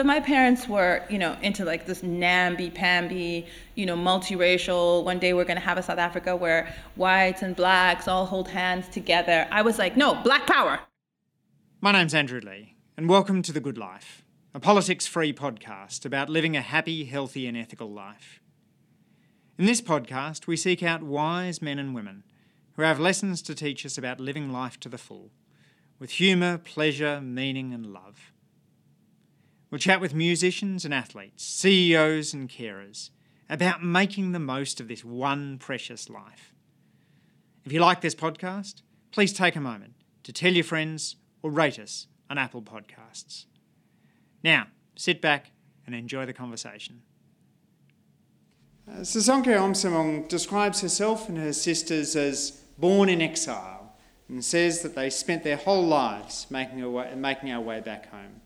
So my parents were, you know, into like this namby-pamby, you know, multiracial. One day we're gonna have a South Africa where whites and blacks all hold hands together. I was like, no, black power. My name's Andrew Lee, and welcome to The Good Life, a politics free podcast about living a happy, healthy, and ethical life. In this podcast, we seek out wise men and women who have lessons to teach us about living life to the full, with humour, pleasure, meaning, and love. We'll chat with musicians and athletes, CEOs and carers about making the most of this one precious life. If you like this podcast, please take a moment to tell your friends or rate us on Apple Podcasts. Now, sit back and enjoy the conversation. Uh, Sisonke Msimang describes herself and her sisters as born in exile and says that they spent their whole lives making way, making our way back home.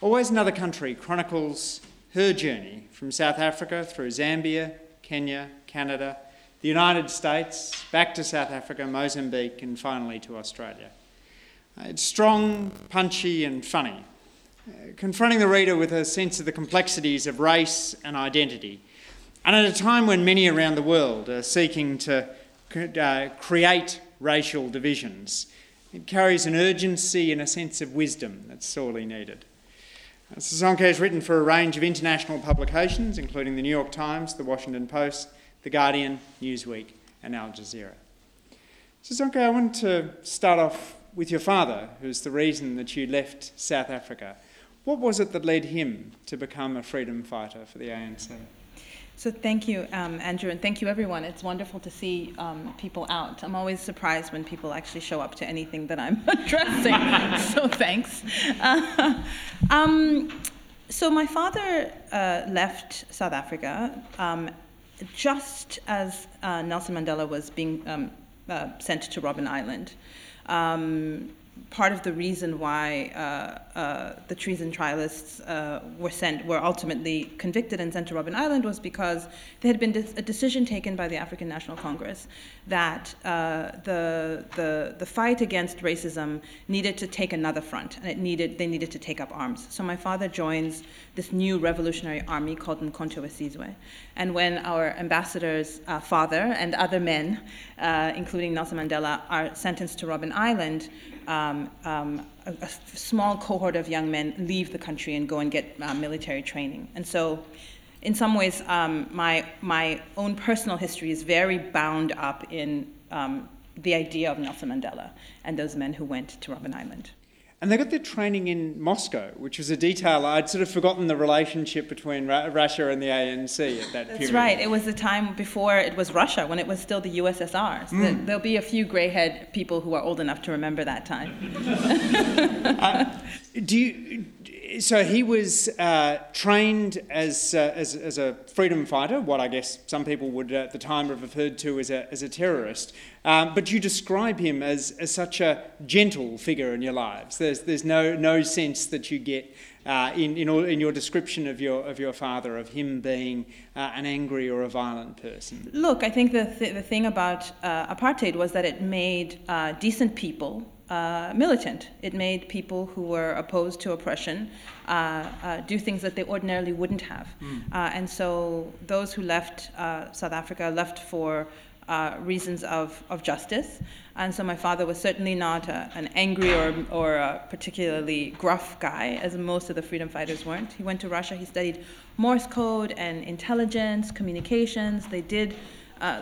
Always Another Country chronicles her journey from South Africa through Zambia, Kenya, Canada, the United States, back to South Africa, Mozambique, and finally to Australia. Uh, it's strong, punchy, and funny, uh, confronting the reader with a sense of the complexities of race and identity. And at a time when many around the world are seeking to uh, create racial divisions, it carries an urgency and a sense of wisdom that's sorely needed. Sisonke has written for a range of international publications, including the New York Times, the Washington Post, the Guardian, Newsweek, and Al Jazeera. Sisonke, I want to start off with your father, who's the reason that you left South Africa. What was it that led him to become a freedom fighter for the ANC? So thank you, um, Andrew, and thank you, everyone. It's wonderful to see um, people out. I'm always surprised when people actually show up to anything that I'm addressing. so thanks. Uh, um, so my father uh, left South Africa um, just as uh, Nelson Mandela was being um, uh, sent to Robben Island. Um, part of the reason why uh, the treason trialists uh, were sent, were ultimately convicted and sent to Robben Island was because there had been a decision taken by the African National Congress that uh, the, the, the fight against racism needed to take another front, and it needed, they needed to take up arms. So my father joins this new revolutionary army called Mkhonto weSizwe. And when our ambassador's uh, father and other men, uh, including Nelson Mandela, are sentenced to Robben Island, um, um, a, a, small cohort of young men leave the country and go and get uh, military training. And so, in some ways, um, my, my own personal history is very bound up in um, the idea of Nelson Mandela and those men who went to Robben Island. And they got their training in Moscow, which was a detail I'd sort of forgotten the relationship between Ra- Russia and the ANC at that period. That's period. right. It was the time before it was Russia, when it was still the USSR. So mm. There'll be a few grey-haired people who are old enough to remember that time. uh, do you? So he was uh, trained as, uh, as, as, a freedom fighter, what I guess some people would at the time have referred to as a, as a terrorist. Um, but you describe him as, as such a gentle figure in your lives. There's, there's no, no sense that you get uh, in, in, all, in, your description of your, of your father, of him being uh, an angry or a violent person? Look, I think the, th- the thing about uh, apartheid was that it made uh, decent people uh, militant. It made people who were opposed to oppression uh, uh, do things that they ordinarily wouldn't have. Mm. and so those who left uh, South Africa left for uh, reasons of, of justice. And so my father was certainly not a, an angry or, or a particularly gruff guy, as most of the freedom fighters weren't. He went to Russia, he studied Morse code and intelligence, communications. They did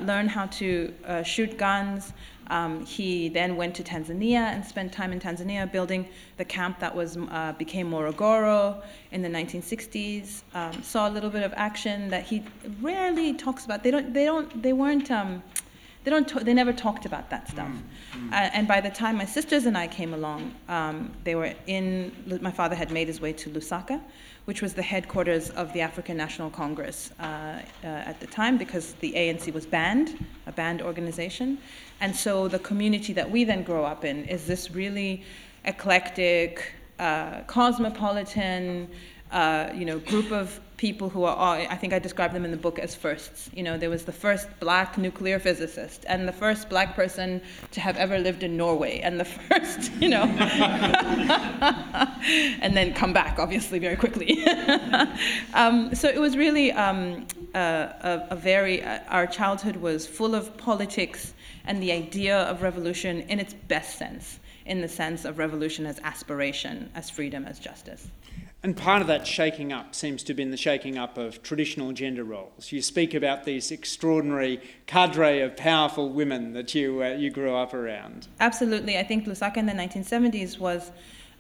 learn how to shoot guns. Um, he then went to Tanzania and spent time in Tanzania building the camp that was uh, became Morogoro in the 1960s. Um, saw a little bit of action that he rarely talks about. They don't. They don't. They weren't. Um, they don't. they never talked about that stuff. Mm-hmm. Uh, and by the time my sisters and I came along, um, they were in. My father had made his way to Lusaka, which was the headquarters of the African National Congress uh, uh, at the time, because the ANC was banned, a banned organization. And so the community that we then grow up in is this really eclectic, uh, cosmopolitan, uh, you know, group of people who are all, I think I described them in the book as firsts. You know, there was the first black nuclear physicist and the first black person to have ever lived in Norway and the first, you know, and then come back, obviously, very quickly. um, so it was really um, a, a, very, uh, our childhood was full of politics and the idea of revolution in its best sense, in the sense of revolution as aspiration, as freedom, as justice. And part of that shaking up seems to have been the shaking up of traditional gender roles. You speak about these extraordinary cadre of powerful women that you, uh, you grew up around. Absolutely. I think Lusaka in the 1970s was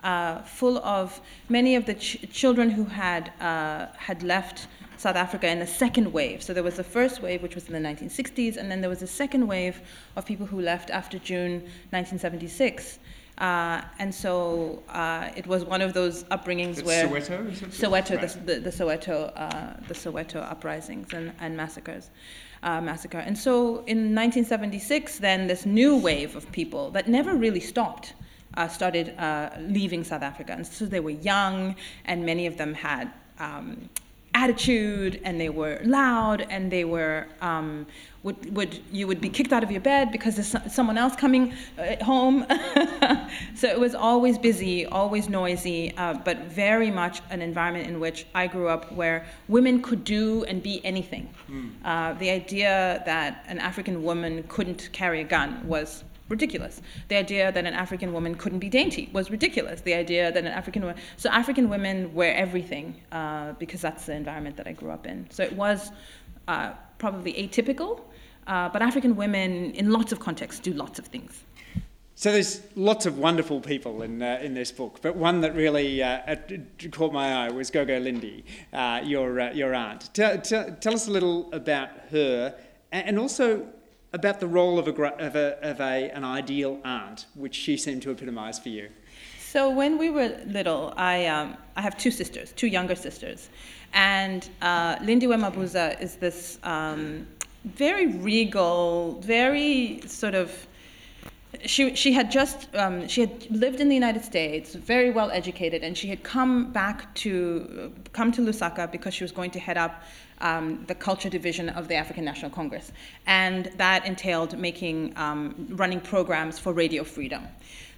uh, full of many of the ch- children who had, uh, had left South Africa in the second wave. So there was the first wave, which was in the 1960s, and then there was a second wave of people who left after June 1976. Uh, and so uh, it was one of those upbringings it's where Soweto, Soweto, right. the, the, the, Soweto, uh, the Soweto uprisings and, and massacres, uh, massacre. And so in 1976, then this new wave of people that never really stopped. Uh, started uh, leaving South Africa. And so they were young, and many of them had um, attitude and they were loud and they were um, would, would you would be kicked out of your bed because there's someone else coming uh, home so it was always busy always noisy uh, but very much an environment in which i grew up where women could do and be anything mm. uh, the idea that an african woman couldn't carry a gun was ridiculous. The idea that an African woman couldn't be dainty was ridiculous. The idea that an African woman, so African women wear everything uh, because that's the environment that I grew up in. So it was uh, probably atypical, uh, but African women, in lots of contexts, do lots of things. So there's lots of wonderful people in, uh, in this book, but one that really uh, caught my eye was Gogo Lindy, uh, your, uh, your aunt. T- t- tell us a little about her, and also about the role of, a, of, a, of a, an ideal aunt, which she seemed to epitomise for you. So when we were little, I, um, I have two sisters, two younger sisters. And uh, Lindiwe Mabuza is this um, very regal, very sort of she, she had just um, she had lived in the United States, very well educated, and she had come back to come to Lusaka because she was going to head up um, the culture division of the African National Congress, and that entailed making um, running programs for radio freedom.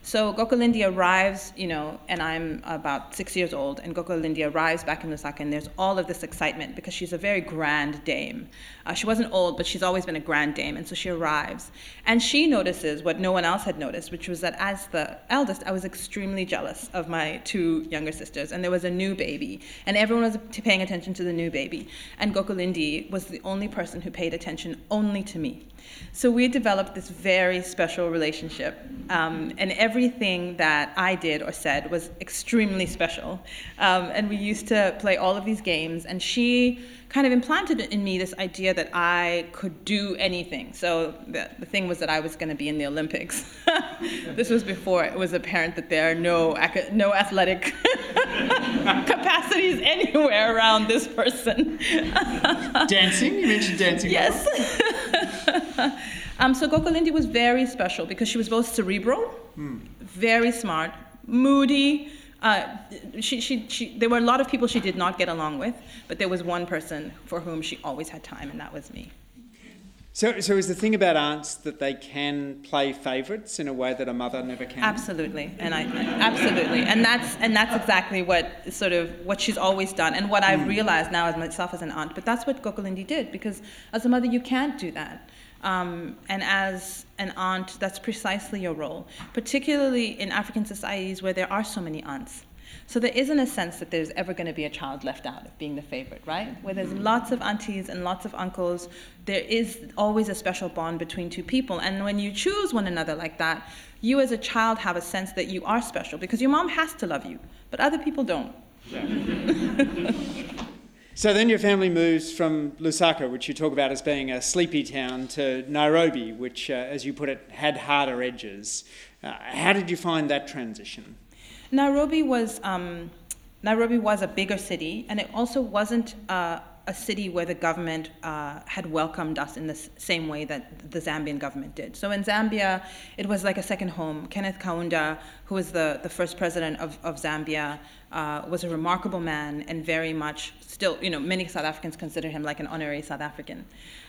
So Gogo Lindy arrives, you know, and I'm about six years old, and Gogo Lindy arrives back in Lusaka, and there's all of this excitement because she's a very grand dame. Uh, she wasn't old, but she's always been a grand dame, and so she arrives. And she notices what no one else had noticed, which was that as the eldest, I was extremely jealous of my two younger sisters, and there was a new baby, and everyone was paying attention to the new baby. And Gogo Lindy was the only person who paid attention only to me. So we developed this very special relationship, um, and everything that I did or said was extremely special. Um, and we used to play all of these games, and she kind of implanted in me this idea that I could do anything. So the, the thing was that I was going to be in the Olympics. this was before it was apparent that there are no, no athletic capacities anywhere around this person. dancing? You mentioned dancing. Yes. um, so Gogo Lindy was very special because she was both cerebral, mm. very smart, moody, uh, she, she, she, there were a lot of people she did not get along with, but there was one person for whom she always had time, and that was me. So, so is the thing about aunts that they can play favourites in a way that a mother never can? Absolutely, and I absolutely, and that's and that's exactly what sort of what she's always done, and what I've mm. realized now as myself as an aunt. But that's what Gogo Lindy did because as a mother you can't do that. Um, and as an aunt, that's precisely your role, particularly in African societies where there are so many aunts. So there isn't a sense that there's ever going to be a child left out of being the favorite, right? Where there's lots of aunties and lots of uncles, there is always a special bond between two people. And when you choose one another like that, you as a child have a sense that you are special because your mom has to love you, but other people don't. So then your family moves from Lusaka, which you talk about as being a sleepy town, to Nairobi, which, uh, as you put it, had harder edges. Uh, how did you find that transition? Nairobi was um, Nairobi was a bigger city, and it also wasn't uh, a city where the government uh, had welcomed us in the same way that the Zambian government did. So in Zambia, it was like a second home. Kenneth Kaunda who was the, the first president of, of Zambia, uh, was a remarkable man and very much still, you know, many South Africans consider him like an honorary South African.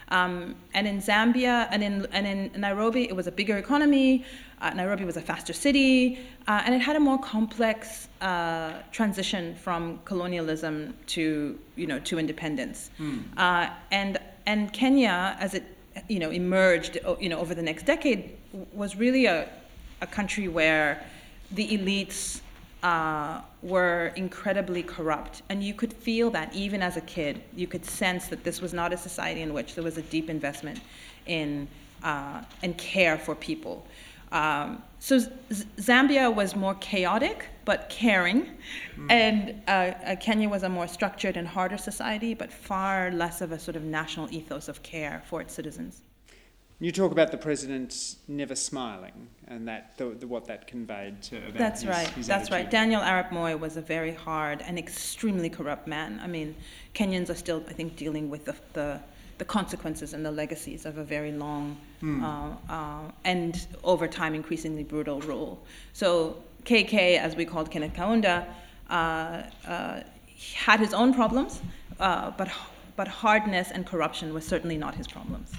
Um, and in Zambia and in, and in Nairobi, it was a bigger economy. Uh, Nairobi was a faster city, uh, and it had a more complex uh, transition from colonialism to, you know, to independence. Mm. and, and Kenya, as it you know, emerged you know, over the next decade, was really a, a country where the elites uh, were incredibly corrupt. And you could feel that even as a kid. You could sense that this was not a society in which there was a deep investment in uh, and care for people. Um, so Z- Zambia was more chaotic but caring, mm. and uh, uh, Kenya was a more structured and harder society, but far less of a sort of national ethos of care for its citizens. You talk about the president never smiling, and that the, the, what that conveyed to. That's his, right. His That's right. Daniel Arap Moi was a very hard and extremely corrupt man. I mean, Kenyans are still, I think, dealing with the the, the consequences and the legacies of a very long mm. uh, uh, and over time increasingly brutal rule. So KK, as we called Kenneth Kaunda, uh, uh, had his own problems, uh, but but hardness and corruption were certainly not his problems.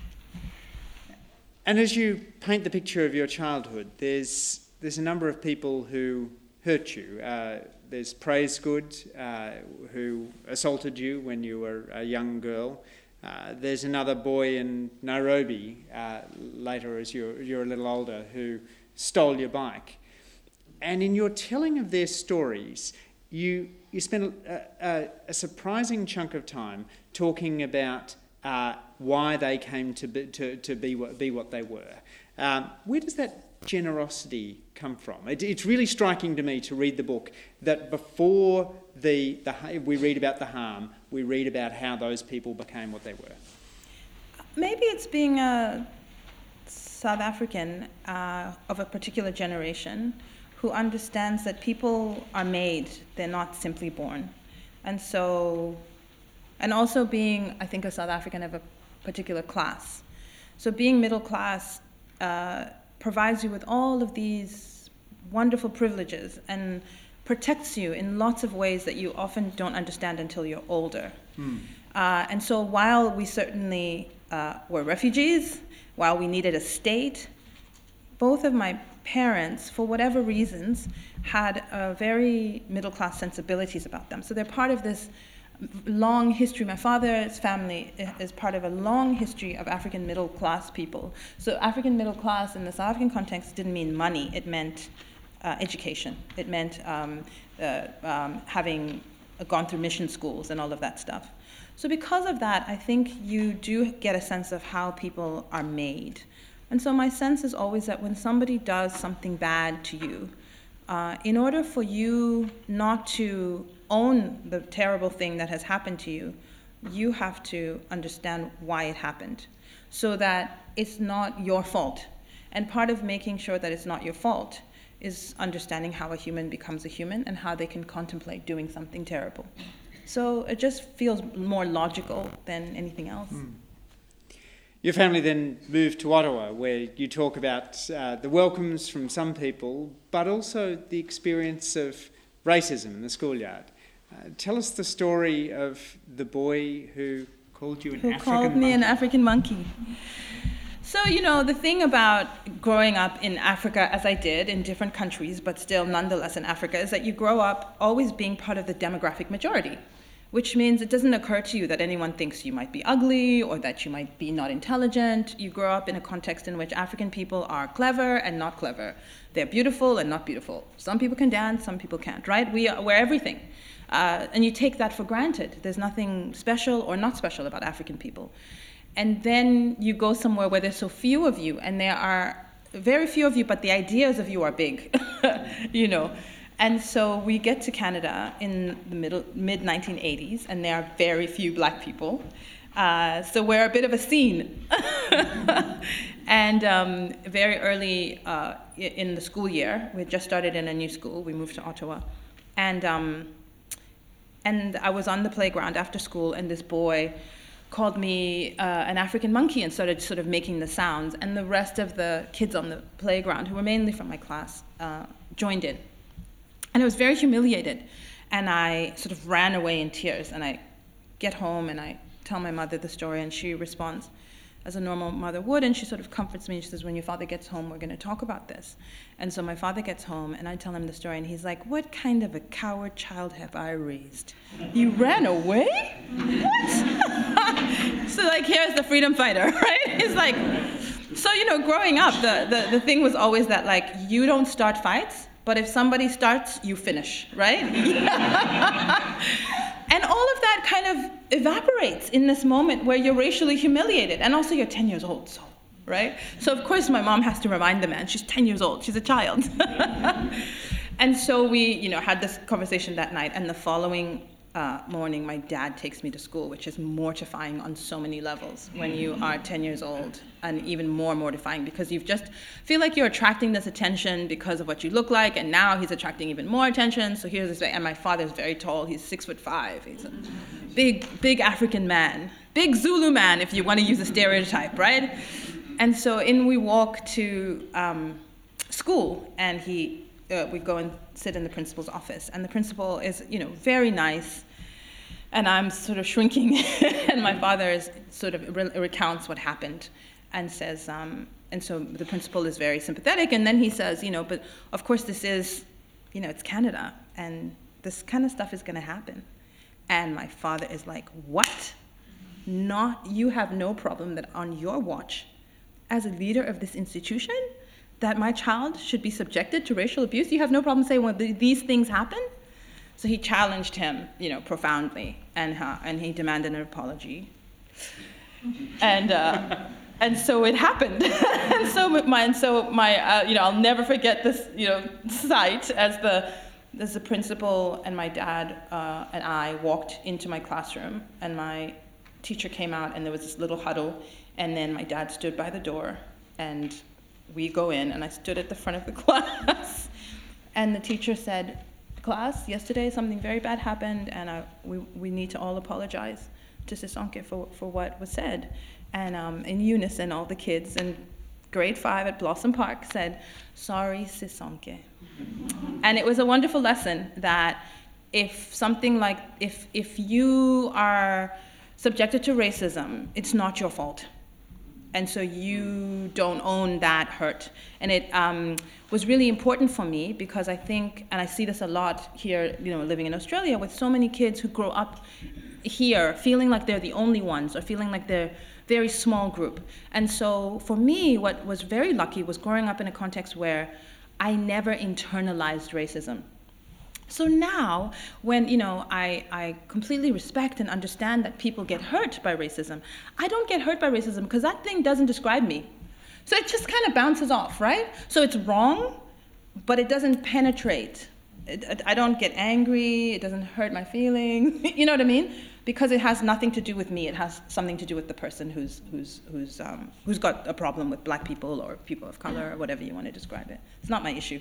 And as you paint the picture of your childhood, there's, there's a number of people who hurt you. Uh, there's Praise Good, uh, who assaulted you when you were a young girl. Uh, there's another boy in Nairobi, uh, later as you're, you're a little older, who stole your bike. And in your telling of their stories, you, you spend a, a, a surprising chunk of time talking about uh, why they came to be, to, to be, what, be what they were. Um, where does that generosity come from? It, it's really striking to me to read the book that before the, the, we read about the harm, we read about how those people became what they were. Maybe it's being a South African uh, of a particular generation who understands that people are made, they're not simply born. And so and also being, I think, a South African of a particular class. So being middle class uh, provides you with all of these wonderful privileges and protects you in lots of ways that you often don't understand until you're older. Hmm. Uh, and so while we certainly uh, were refugees, while we needed a state, both of my parents, for whatever reasons, had very middle class sensibilities about them. So they're part of this long history. My father's family is part of a long history of African middle class people. So, African middle class in the South African context didn't mean money, it meant uh, education. It meant um, uh, um, having gone through mission schools and all of that stuff. So, because of that, I think you do get a sense of how people are made. And so, my sense is always that when somebody does something bad to you, uh, in order for you not to own the terrible thing that has happened to you, you have to understand why it happened so that it's not your fault. And part of making sure that it's not your fault is understanding how a human becomes a human and how they can contemplate doing something terrible. So it just feels more logical than anything else. Mm. Your family then moved to Ottawa, where you talk about uh, the welcomes from some people, but also the experience of racism in the schoolyard. Uh, tell us the story of the boy who called you an who African called me monkey. an African monkey. So, you know, the thing about growing up in Africa, as I did in different countries, but still nonetheless in Africa, is that you grow up always being part of the demographic majority, which means it doesn't occur to you that anyone thinks you might be ugly or that you might be not intelligent. You grow up in a context in which African people are clever and not clever. They're beautiful and not beautiful. Some people can dance, some people can't, right? We are, we're everything. Uh, and you take that for granted. There's nothing special or not special about African people. And then you go somewhere where there's so few of you, and there are very few of you, but the ideas of you are big, you know. And so we get to Canada in the middle, mid 1980s, and there are very few black people. Uh, so we're a bit of a scene. and um, very early uh, in the school year, we had just started in a new school. We moved to Ottawa. And um, and I was on the playground after school, and this boy called me uh, an African monkey and started sort of making the sounds. And the rest of the kids on the playground, who were mainly from my class, uh, joined in. And I was very humiliated. And I sort of ran away in tears. And I get home and I tell my mother the story, and she responds as a normal mother would, and she sort of comforts me. She says, When your father gets home, we're going to talk about this. And so my father gets home, and I tell him the story, and he's like, What kind of a coward child have I raised? You ran away? What? so, like, here's the freedom fighter, right? He's like, So, you know, growing up, the, the, the thing was always that, like, you don't start fights, but if somebody starts, you finish, right? and all of that kind of evaporates in this moment where you're racially humiliated. And also you're 10 years old so right? So of course my mom has to remind the man she's 10 years old. She's a child. And so we you know had this conversation that night and the following uh, morning, my dad takes me to school, which is mortifying on so many levels when you are 10 years old, and even more mortifying because you just feel like you're attracting this attention because of what you look like, and now he's attracting even more attention. So here's this, and my father's very tall. He's six foot five. He's a big, big African man, big Zulu man, if you want to use a stereotype, right? And so in we walk to um, school, and he uh, we go and sit in the principal's office. And the principal is, you know, very nice. And I'm sort of shrinking. and my father is sort of re- recounts what happened and says, um, and so the principal is very sympathetic. And then he says, you know, but of course this is, you know, it's Canada. And this kind of stuff is going to happen. And my father is like, what? Not, you have no problem that on your watch, as a leader of this institution, that my child should be subjected to racial abuse? You have no problem saying, well, th- these things happen? So he challenged him, you know, profoundly, and, uh, and he demanded an apology. and, uh, and so it happened. and so my, and so my uh, you know, I'll never forget this, you know, sight as the, as the principal and my dad uh, and I walked into my classroom, and my teacher came out, and there was this little huddle, and then my dad stood by the door, and we go in, and I stood at the front of the class, and the teacher said, Class, yesterday something very bad happened, and I, we, we need to all apologize to Sisonke for, for what was said. And um, in unison, all the kids in grade five at Blossom Park said, Sorry, Sisonke. and it was a wonderful lesson that if something like, if, if you are subjected to racism, it's not your fault and so you don't own that hurt. And it um, was really important for me because I think, and I see this a lot here, you know, living in Australia, with so many kids who grow up here feeling like they're the only ones or feeling like they're very small group. And so for me, what was very lucky was growing up in a context where I never internalized racism. So now, when you know, I, I completely respect and understand that people get hurt by racism, I don't get hurt by racism because that thing doesn't describe me. So it just kind of bounces off, right? So it's wrong, but it doesn't penetrate. It, I don't get angry, it doesn't hurt my feelings, you know what I mean? Because it has nothing to do with me, it has something to do with the person who's, who's, who's, um, who's got a problem with black people or people of color or whatever you want to describe it. It's not my issue.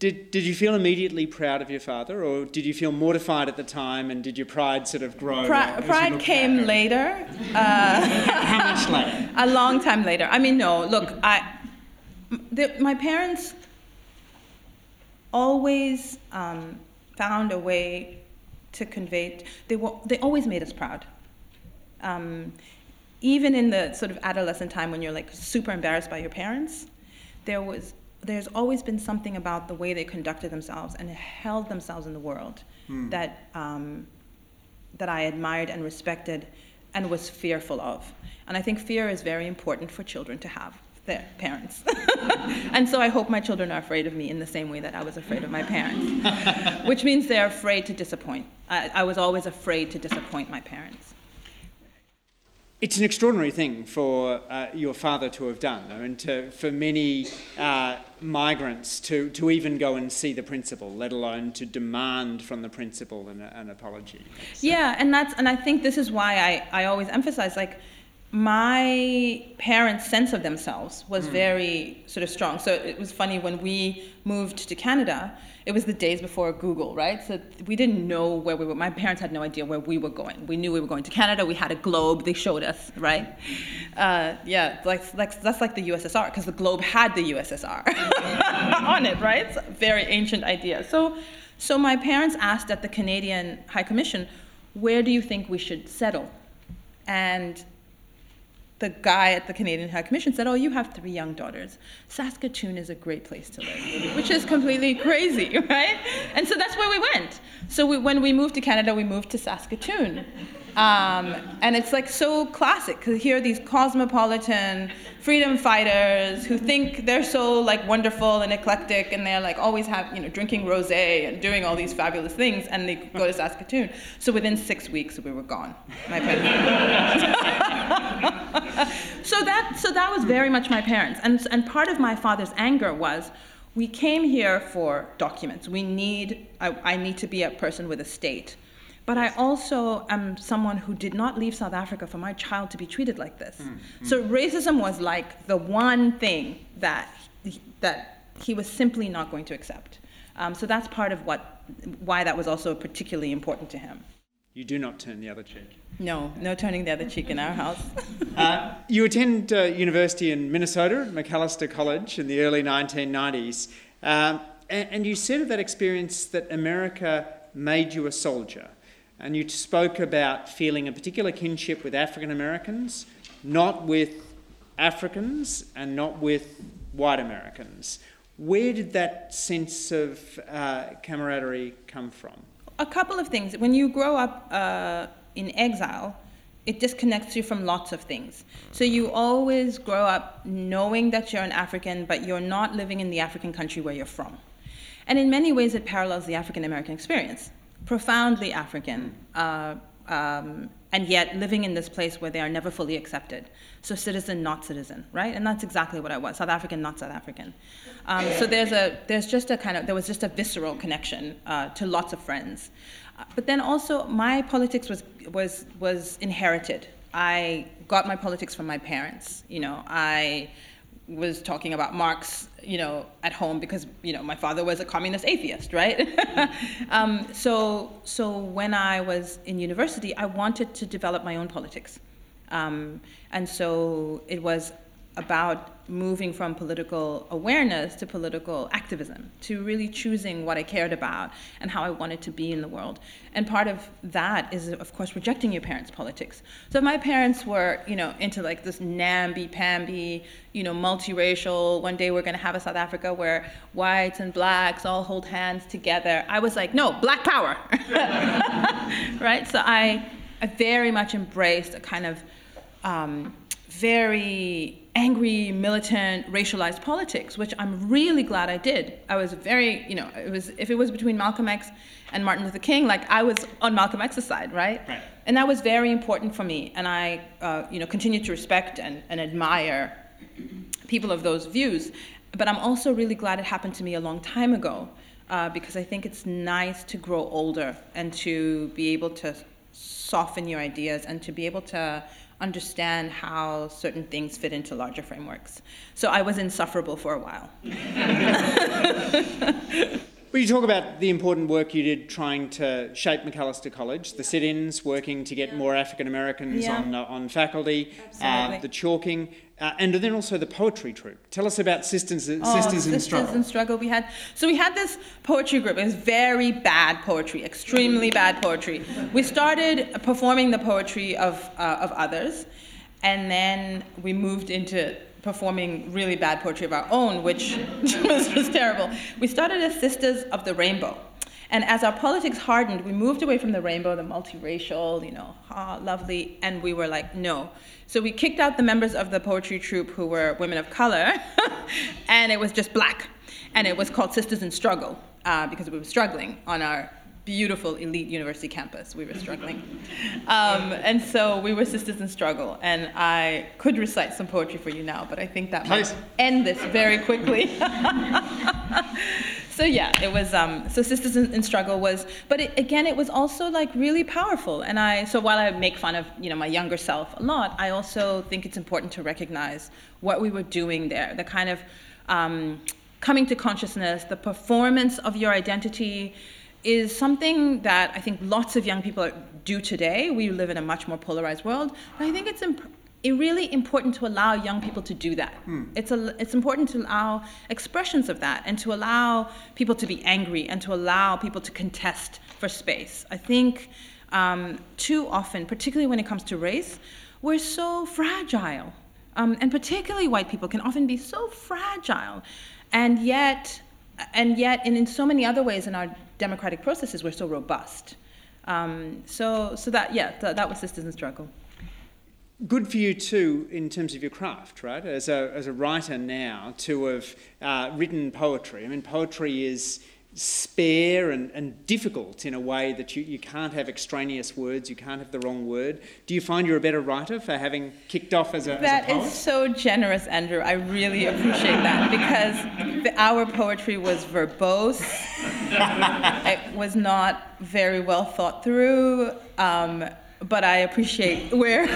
Did, did you feel immediately proud of your father, or did you feel mortified at the time, and did your pride sort of grow? Pri- pride came later. Uh, How much later? A long time later. I mean, no. Look, I, the, my parents always um, found a way to convey. They were, they always made us proud. Um, even in the sort of adolescent time when you're like super embarrassed by your parents, there was there's always been something about the way they conducted themselves and held themselves in the world mm. that um, that I admired and respected and was fearful of. And I think fear is very important for children to have their parents. and so I hope my children are afraid of me in the same way that I was afraid of my parents, which means they're afraid to disappoint. I, I was always afraid to disappoint my parents. It's an extraordinary thing for uh, your father to have done, and to, for many uh, migrants to, to even go and see the principal, let alone to demand from the principal an, an apology. So. Yeah, and that's and I think this is why I, I always emphasize like my parents' sense of themselves was mm. very sort of strong. So it was funny when we moved to Canada it was the days before Google, right? So we didn't know where we were. My parents had no idea where we were going. We knew we were going to Canada. We had a globe. They showed us, right? Uh, yeah, like, like that's like the USSR because the globe had the USSR. on it, right? It's a very ancient idea. So, so my parents asked at the Canadian High Commission, where do you think we should settle? And the guy at the Canadian High Commission said, Oh, you have three young daughters. Saskatoon is a great place to live, which is completely crazy, right? And so that's where we went. So we, when we moved to Canada, we moved to Saskatoon. Um, and it's like so classic because here are these cosmopolitan freedom fighters who think they're so like wonderful and eclectic and they're like always have you know drinking rosé and doing all these fabulous things and they go to Saskatoon. So within six weeks we were gone. My parents. so that so that was very much my parents and and part of my father's anger was we came here for documents. We need I, I need to be a person with a state. But I also am someone who did not leave South Africa for my child to be treated like this. Mm-hmm. So racism was like the one thing that he, that he was simply not going to accept. Um, so that's part of what why that was also particularly important to him. You do not turn the other cheek. No, no turning the other cheek in our house. uh, you attend uh, university in Minnesota at Macalester College in the early 1990s, um, and, and you said of that experience that America made you a soldier and you spoke about feeling a particular kinship with African Americans, not with Africans and not with white Americans. Where did that sense of uh, camaraderie come from? A couple of things. When you grow up uh, in exile, it disconnects you from lots of things. So you always grow up knowing that you're an African, but you're not living in the African country where you're from. And in many ways, it parallels the African American experience profoundly African, uh, um, and yet living in this place where they are never fully accepted. So citizen, not citizen, right? And that's exactly what I was: South African, not South African. Um, so there's a there's just a kind of there was just a visceral connection uh, to lots of friends, uh, but then also my politics was was was inherited. I got my politics from my parents. You know, I was talking about Marx, you know, at home because you know my father was a communist atheist, right? um, so so when I was in university, I wanted to develop my own politics, um, and so it was about moving from political awareness to political activism, to really choosing what I cared about and how I wanted to be in the world. And part of that is, of course, rejecting your parents' politics. So my parents were, you know, into like this namby-pamby, you know, multiracial, one day we're gonna have a South Africa where whites and blacks all hold hands together. I was like, no, black power, right? So I, I very much embraced a kind of um, very angry, militant, racialized politics, which I'm really glad I did. I was very, you know, it was if it was between Malcolm X and Martin Luther King, like I was on Malcolm X's side, right? Right. And that was very important for me, and I, uh, you know, continue to respect and, and admire people of those views. But I'm also really glad it happened to me a long time ago, uh, because I think it's nice to grow older and to be able to soften your ideas and to be able to understand how certain things fit into larger frameworks. So I was insufferable for a while. Well, you talk about the important work you did trying to shape Macalester College, the sit ins, working to get yeah. more African Americans yeah. on, uh, on faculty, uh, the chalking, uh, and then also the poetry troupe. Tell us about Sisters, oh, Sisters in Sisters Struggle. in Struggle. We had so we had this poetry group. It was very bad poetry, extremely bad poetry. We started performing the poetry of uh, of others, and then we moved into performing really bad poetry of our own, which was just terrible. We started as Sisters of the Rainbow. And as our politics hardened, we moved away from the rainbow, the multiracial, you know, ah, lovely, and we were like, no. So we kicked out the members of the poetry troupe who were women of color, and it was just black. And it was called Sisters in Struggle uh, because we were struggling on our beautiful elite university campus. We were struggling. Um, and so we were sisters in struggle. And I could recite some poetry for you now, but I think that might end this very quickly. so yeah, it was, um, so Sisters in, in Struggle was, but it, again, it was also like really powerful. And I, so while I make fun of, you know, my younger self a lot, I also think it's important to recognize what we were doing there, the kind of um, coming to consciousness, the performance of your identity, is something that I think lots of young people do today. We live in a much more polarized world. But I think it's imp- it really important to allow young people to do that. It's a, it's important to allow expressions of that and to allow people to be angry and to allow people to contest for space. I think um, too often, particularly when it comes to race, we're so fragile. Um, and particularly white people can often be so fragile. And yet, and yet, and in so many other ways in our democratic processes, we're so robust. Um, so, so that, yeah, th- that was Sisters Struggle good for you too in terms of your craft, right? As a, as a writer now, to have uh, written poetry. I mean, poetry is spare and, and difficult in a way that you, you can't have extraneous words, you can't have the wrong word. Do you find you're a better writer for having kicked off as a, That as a is so generous, Andrew. I really appreciate that because the, our poetry was verbose. it was not very well thought through. Um, but I appreciate where.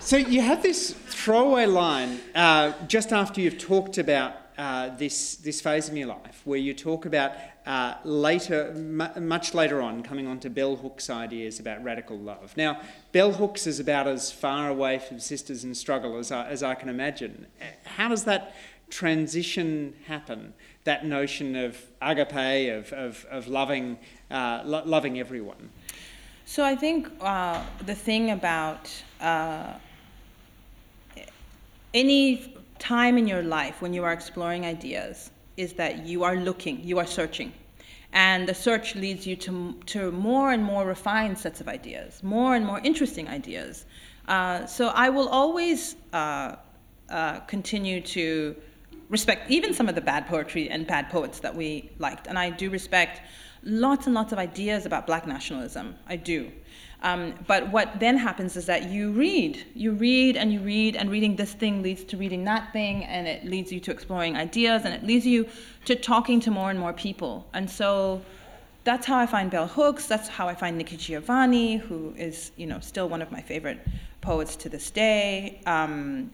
so you have this throwaway line uh, just after you've talked about uh, this this phase of your life, where you talk about uh, later, m- much later on, coming on to bell hooks ideas about radical love. Now, bell hooks is about as far away from sisters in struggle as I, as I can imagine. How does that transition happen? That notion of agape, of, of, of loving uh, lo- loving everyone? So I think uh, the thing about uh, any time in your life when you are exploring ideas is that you are looking, you are searching. And the search leads you to, to more and more refined sets of ideas, more and more interesting ideas. Uh, so I will always uh, uh, continue to respect even some of the bad poetry and bad poets that we liked. And I do respect lots and lots of ideas about black nationalism. I do. Um, but what then happens is that you read, you read and you read, and reading this thing leads to reading that thing, and it leads you to exploring ideas, and it leads you to talking to more and more people. And so that's how I find bell hooks. That's how I find Nikki Giovanni, who is, you know, still one of my favorite poets to this day. Um,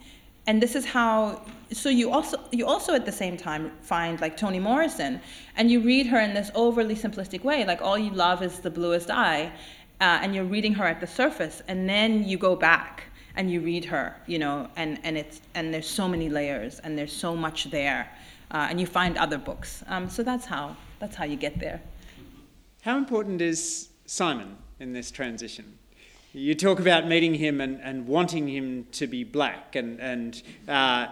and this is how so you also you also at the same time find like Toni Morrison and you read her in this overly simplistic way like all you love is the bluest eye uh, and you're reading her at the surface and then you go back and you read her you know and and it's and there's so many layers and there's so much there uh, and you find other books. Um, so that's how that's how you get there. How important is Simon in this transition you talk about meeting him and, and wanting him to be black and, and uh,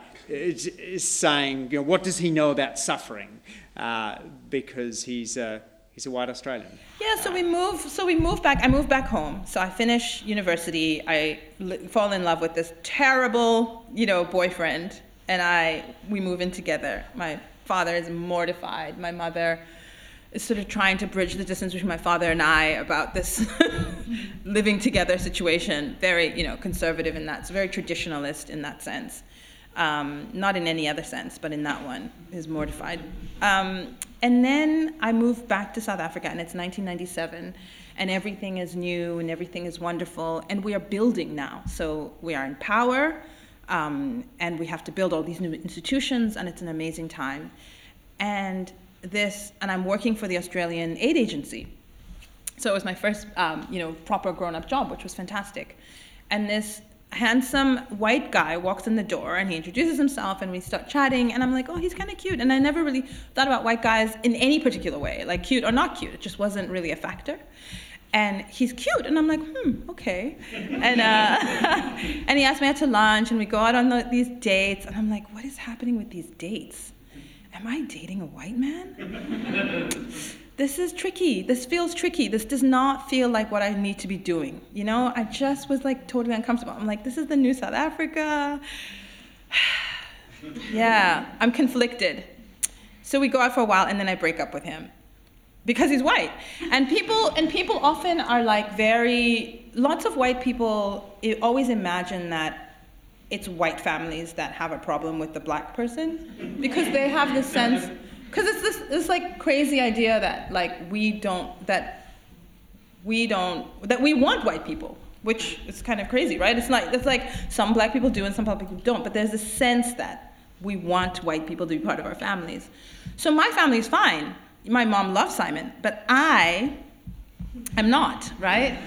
saying, you know, what does he know about suffering? Uh, because he's a, he's a white Australian. Yeah, so we move. So we move back. I move back home. So I finish university. I fall in love with this terrible, you know, boyfriend, and I we move in together. My father is mortified. My mother sort of trying to bridge the distance between my father and I about this living together situation. Very, you know, conservative in that, it's very traditionalist in that sense. Um, not in any other sense, but in that one, is mortified. Um, and then I moved back to South Africa, and it's 1997, and everything is new and everything is wonderful, and we are building now. So we are in power, um, and we have to build all these new institutions, and it's an amazing time. And this, and I'm working for the Australian Aid Agency. So it was my first, um, you know, proper grown-up job, which was fantastic. And this handsome white guy walks in the door and he introduces himself and we start chatting and I'm like, oh, he's kind of cute. And I never really thought about white guys in any particular way, like cute or not cute. It just wasn't really a factor. And he's cute, and I'm like, hmm, okay. And uh, and he asked me out to lunch, and we go out on the, these dates, and I'm like, what is happening with these dates? Am I dating a white man? this is tricky. This feels tricky. This does not feel like what I need to be doing. You know, I just was like totally uncomfortable. I'm like, this is the new South Africa. yeah, I'm conflicted. So we go out for a while and then I break up with him because he's white. And people and people often are like very lots of white people always imagine that it's white families that have a problem with the black person because they have this sense because it's this this like crazy idea that like we don't that we don't that we want white people which is kind of crazy right? It's like it's like some black people do and some black people don't but there's a sense that we want white people to be part of our families. So my family is fine. My mom loves simon but i am not right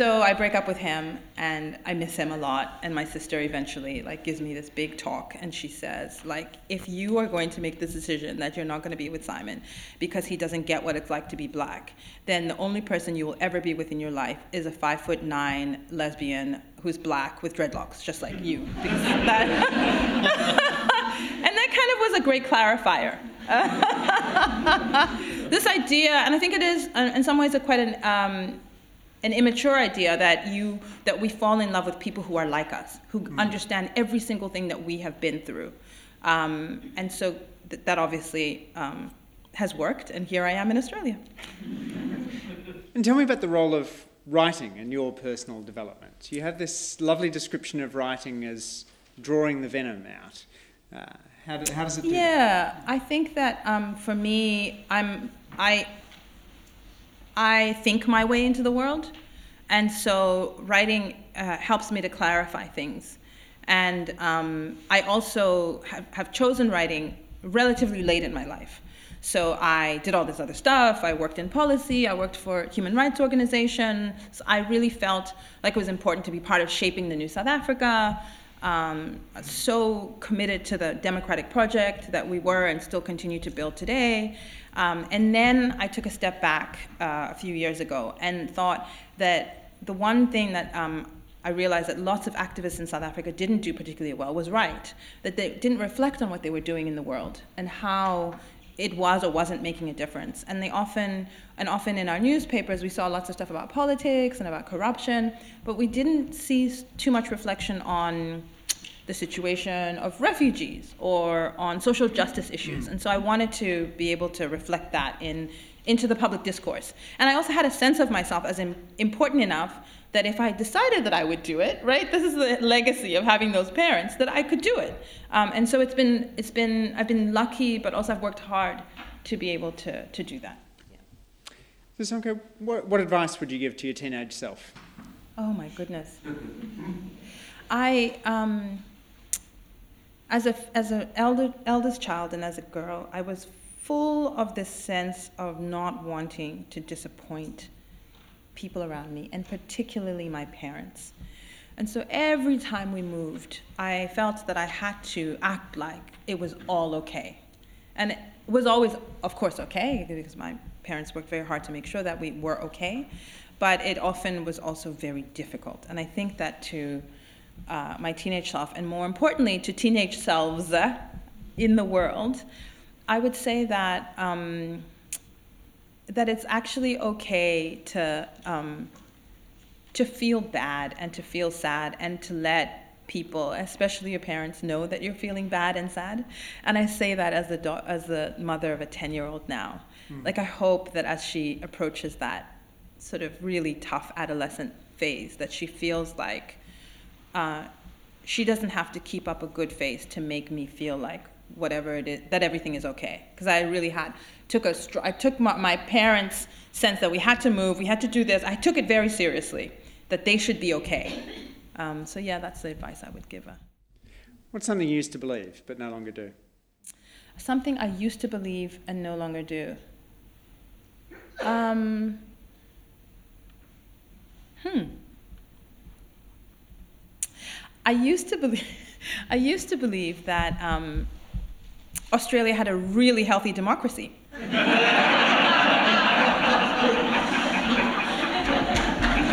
so I break up with him, and I miss him a lot. And my sister eventually like gives me this big talk, and she says like, if you are going to make this decision that you're not going to be with Simon because he doesn't get what it's like to be black, then the only person you will ever be with in your life is a five foot nine lesbian who's black with dreadlocks, just like you. Because that and that kind of was a great clarifier. this idea, and I think it is in some ways a quite an um, an immature idea that you that we fall in love with people who are like us, who mm. understand every single thing that we have been through, um, and so th- that obviously um, has worked. And here I am in Australia. And tell me about the role of writing in your personal development. You have this lovely description of writing as drawing the venom out. Uh, how, do, how, does it do Yeah, that? I think that um, for me, I'm I I think my way into the world. And so writing uh, helps me to clarify things. And um, I also have, have chosen writing relatively late in my life. So I did all this other stuff. I worked in policy. I worked for human rights organizations. I really felt like it was important to be part of shaping the new South Africa. Um, so committed to the democratic project that we were and still continue to build today. Um, and then I took a step back uh, a few years ago and thought that the one thing that um, I realized that lots of activists in South Africa didn't do particularly well was right, that they didn't reflect on what they were doing in the world and how it was or wasn't making a difference. And they often, and often in our newspapers, we saw lots of stuff about politics and about corruption, but we didn't see too much reflection on the situation of refugees or on social justice issues. And so I wanted to be able to reflect that in, into the public discourse. And I also had a sense of myself as important enough that if I decided that I would do it, right, this is the legacy of having those parents, that I could do it. Um, and so it's been, it's been, I've been lucky, but also I've worked hard to be able to, to do that. Yeah. So, Sisonke, what, what advice would you give to your teenage self? Oh my goodness. I, um, as a as an elder, eldest child and as a girl, I was full of this sense of not wanting to disappoint people around me, and particularly my parents. And so every time we moved, I felt that I had to act like it was all okay. And it was always, of course, okay, because my parents worked very hard to make sure that we were okay. But it often was also very difficult. And I think that to uh, my teenage self, and more importantly, to teenage selves in the world, I would say that um, that it's actually okay to um, to feel bad and to feel sad and to let people, especially your parents, know that you're feeling bad and sad. And I say that as the do- as the mother of a ten year old now. Mm. Like I hope that as she approaches that sort of really tough adolescent phase, that she feels like uh, she doesn't have to keep up a good face to make me feel like whatever it is that everything is okay because i really had took a str- i took my, my parents sense that we had to move we had to do this. I took it very seriously that they should be okay. Um, so yeah that's the advice i would give her. What's something you used to believe but no longer do? Something i used to believe and no longer do. Um, hmm. I used to believe, I used to believe that um, Australia had a really healthy democracy.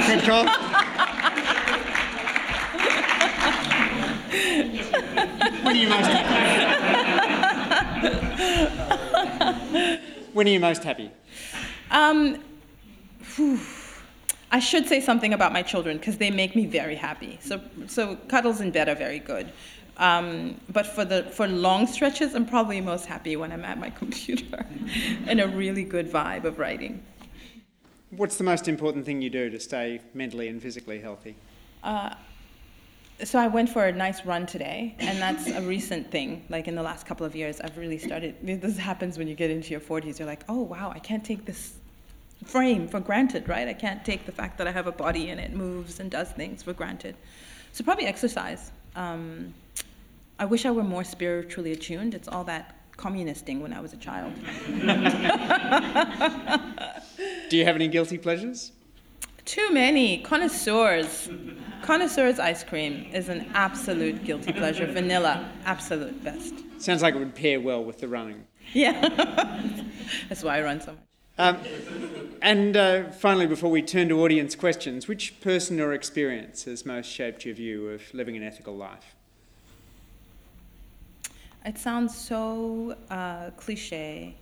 Control. when are you most happy? when are you most happy? Um. I should say something about my children because they make me very happy. So, so cuddles in bed are very good. Um, but for the for long stretches, I'm probably most happy when I'm at my computer in a really good vibe of writing. What's the most important thing you do to stay mentally and physically healthy? Uh, so I went for a nice run today, and that's a recent thing. Like in the last couple of years, I've really started. This happens when you get into your 40s. You're like, oh wow, I can't take this frame for granted, right? I can't take the fact that I have a body and it moves and does things for granted. So probably exercise. Um, I wish I were more spiritually attuned. It's all that communist thing when I was a child. Do you have any guilty pleasures? Too many connoisseurs. Connoisseurs ice cream is an absolute guilty pleasure. Vanilla, absolute best. Sounds like it would pair well with the running. Yeah, that's why I run so much. Um, and uh, finally, before we turn to audience questions, which person or experience has most shaped your view of living an ethical life? It sounds so uh, cliche,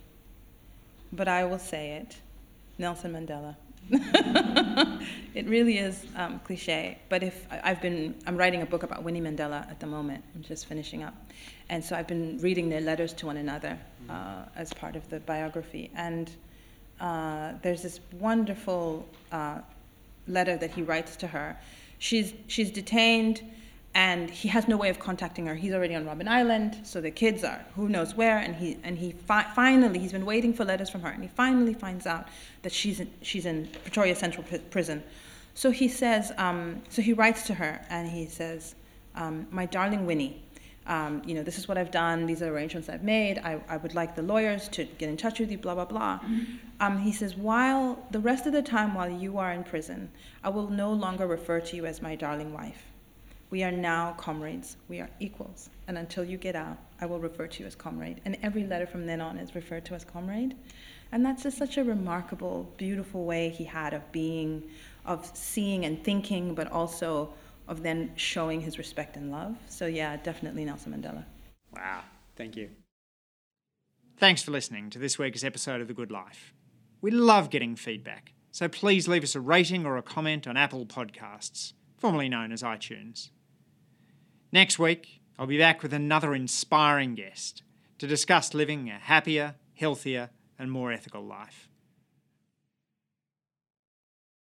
but I will say it Nelson Mandela. it really is um, cliche, but if I've been, I'm writing a book about Winnie Mandela at the moment. I'm just finishing up, and so I've been reading their letters to one another uh, as part of the biography. And uh, there's this wonderful uh, letter that he writes to her. She's she's detained and he has no way of contacting her. He's already on Robben Island, so the kids are who knows where. And he and he fi- finally he's been waiting for letters from her, and he finally finds out that she's in, she's in Pretoria Central P- Prison. So he says, um, so he writes to her, and he says, um, "My darling Winnie." Um, you know, this is what I've done. These are arrangements I've made. I, I would like the lawyers to get in touch with you. Blah blah blah. Um, he says, while the rest of the time while you are in prison, I will no longer refer to you as my darling wife. We are now comrades. We are equals. And until you get out, I will refer to you as comrade. And every letter from then on is referred to as comrade. And that's just such a remarkable, beautiful way he had of being, of seeing and thinking, but also of then showing his respect and love. So, yeah, definitely Nelson Mandela. Wow, thank you. Thanks for listening to this week's episode of The Good Life. We love getting feedback, so please leave us a rating or a comment on Apple Podcasts, formerly known as iTunes. Next week, I'll be back with another inspiring guest to discuss living a happier, healthier, and more ethical life.